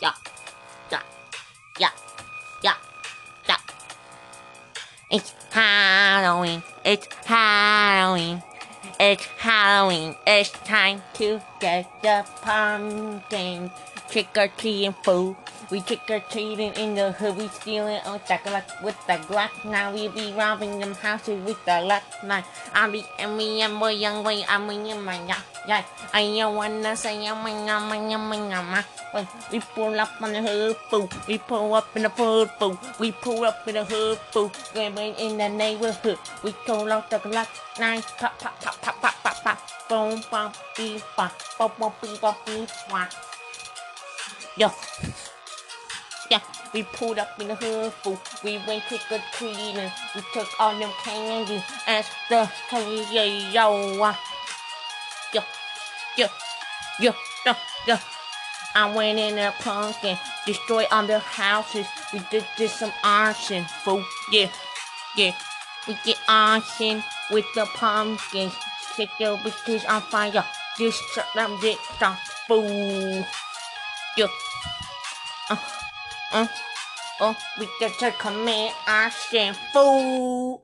yeah, yeah, yeah, yeah, yeah. It's Halloween. It's Halloween. It's Halloween. It's time to get the pumpkin. Trick or treating fool. We trick or treating in the hood. We stealing on the Glock with the Glock. Now we be robbing them houses with the luck. Now I be and me and boy young boy. I'm in my yeah yeah. I don't wanna say I'm in my my my my. When we pull up on the hood fool. We pull up in the hood fool. We pull up in the hood fool. Going in the neighborhood. We call out the Glock. Pop pop pop pop pop pop pop. Boom boom beep bop beep bop. Yo. Yeah, we pulled up in the hood. We went trick or treating. We took all them candy as the hey yo. uh. Yo, yo, yo, yo, yo. I went in there pumpkin, destroyed all the houses. We did did some arson, fool. Yeah, yeah. We get arson with the pumpkin. Set your bitches on fire. Just shut them dicks off, fool. Yo. Uh, uh, oh, we get to commit arson, fool.